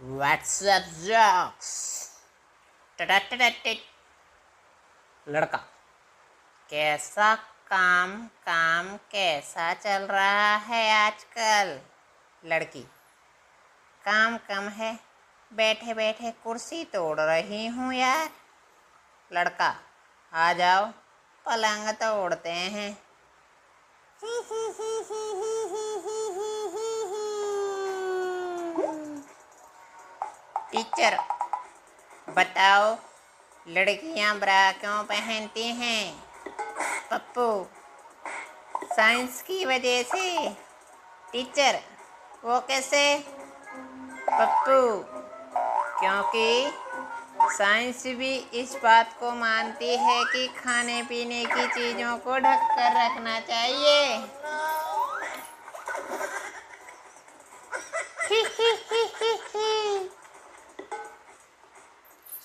WhatsApp jocks. लड़का, कैसा काम काम कैसा चल रहा है आजकल? लड़की, काम कम है बैठे बैठे कुर्सी तोड़ रही हूँ यार। लड़का, आ जाओ, पलंग तोड़ते हैं। टीचर, बताओ, लड़कियाँ ब्रा क्यों पहनती हैं? पप्पू, साइंस की वजह से? टीचर, वो कैसे? पप्पू, क्योंकि साइंस भी इस बात को मानती है कि खाने पीने की चीज़ों को ढक कर रखना चाहिए।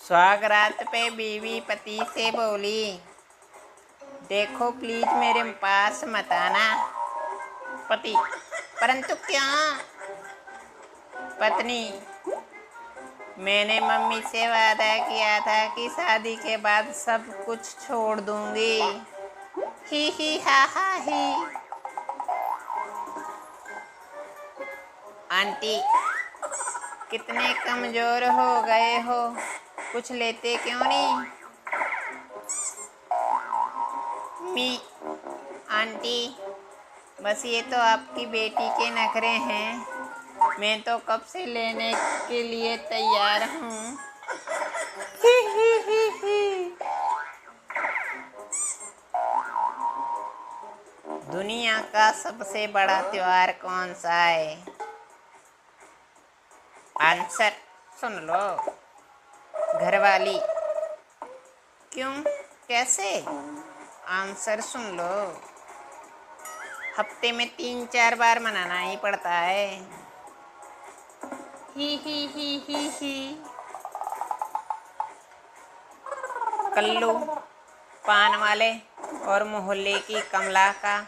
स्वागरात पे बीवी पति से बोली, देखो प्लीज़ मेरे पास मत आना, पति। परंतु क्या? पत्नी, मैंने मम्मी से वादा किया था कि शादी के बाद सब कुछ छोड़ दूँगी। ही ही, हा हा, ही। आंटी, कितने कमज़ोर हो गए हो? कुछ लेते क्यों नहीं? मी, आंटी, बस ये तो आपकी बेटी के नखरे हैं। मैं तो कब से लेने के लिए तैयार हूँ? दुनिया का सबसे बड़ा त्योहार कौन सा है? आंसर सुन लो। घरवाली। क्यों? कैसे? आंसर सुन लो। हफ़्ते में तीन चार बार मनाना ही पड़ता है। ही ही ही ही ही। कल्लू, पान वाले और मोहल्ले की कमला का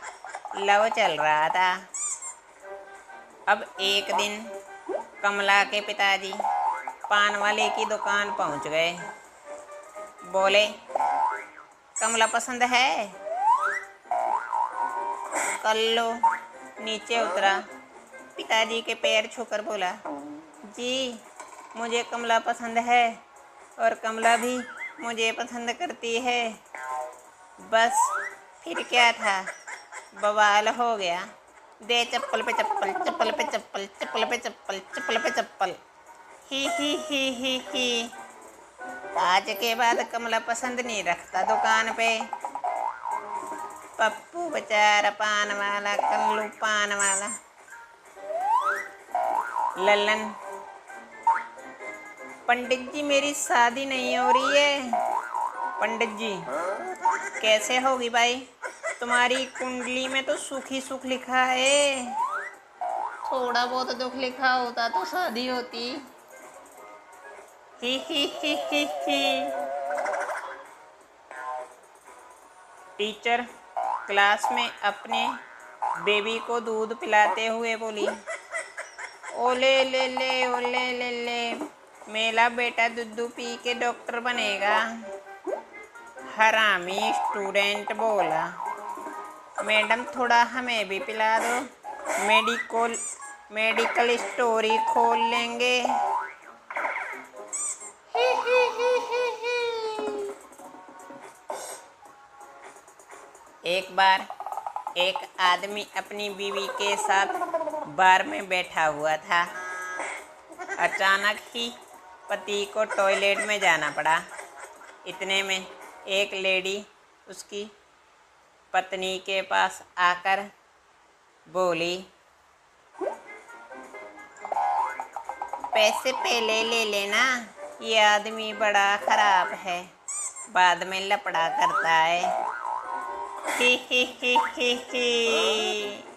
लव चल रहा था। अब एक दिन कमला के पिताजी पान वाले की दुकान पहुँच गए। बोले, कमला पसंद है? कल्लो नीचे उतरा। पिताजी के पैर छूकर बोला, जी, मुझे कमला पसंद है और कमला भी मुझे पसंद करती है। बस, फिर क्या था? बवाल हो गया। दे चप्पल पे चप्पल चप्पल पे चप्पल चप्पल पे चप्पल चप्पल पे चप्पल। ही ही ही ही ही। आज के बाद कमला पसंद नहीं रखता दुकान पे। पप्पू बेचारा पान वाला कल्लू पान वाला। ललन, पंडित जी, मेरी शादी नहीं हो रही है। पंडित जी, कैसे होगी भाई? तुम्हारी कुंडली में तो सुखी सुख लिखा है। थोड़ा बहुत दुख लिखा होता तो शादी होती। टीचर क्लास में अपने बेबी को दूध पिलाते हुए बोली, ओले, ले ले, ओले, ले ले मेरा बेटा दूध पी के डॉक्टर बनेगा। हरामी स्टूडेंट बोला, मैडम, थोड़ा हमें भी पिला दो, मेडिकल मेडिकल स्टोरी खोल लेंगे। एक बार एक आदमी अपनी बीवी के साथ बार में बैठा हुआ था। अचानक ही पति को टॉयलेट में जाना पड़ा। इतने में एक लेडी उसकी पत्नी के पास आकर बोली, पैसे पहले ले लेना, ये आदमी बड़ा खराब है, बाद में लपड़ा करता है। ही ही ही ही ही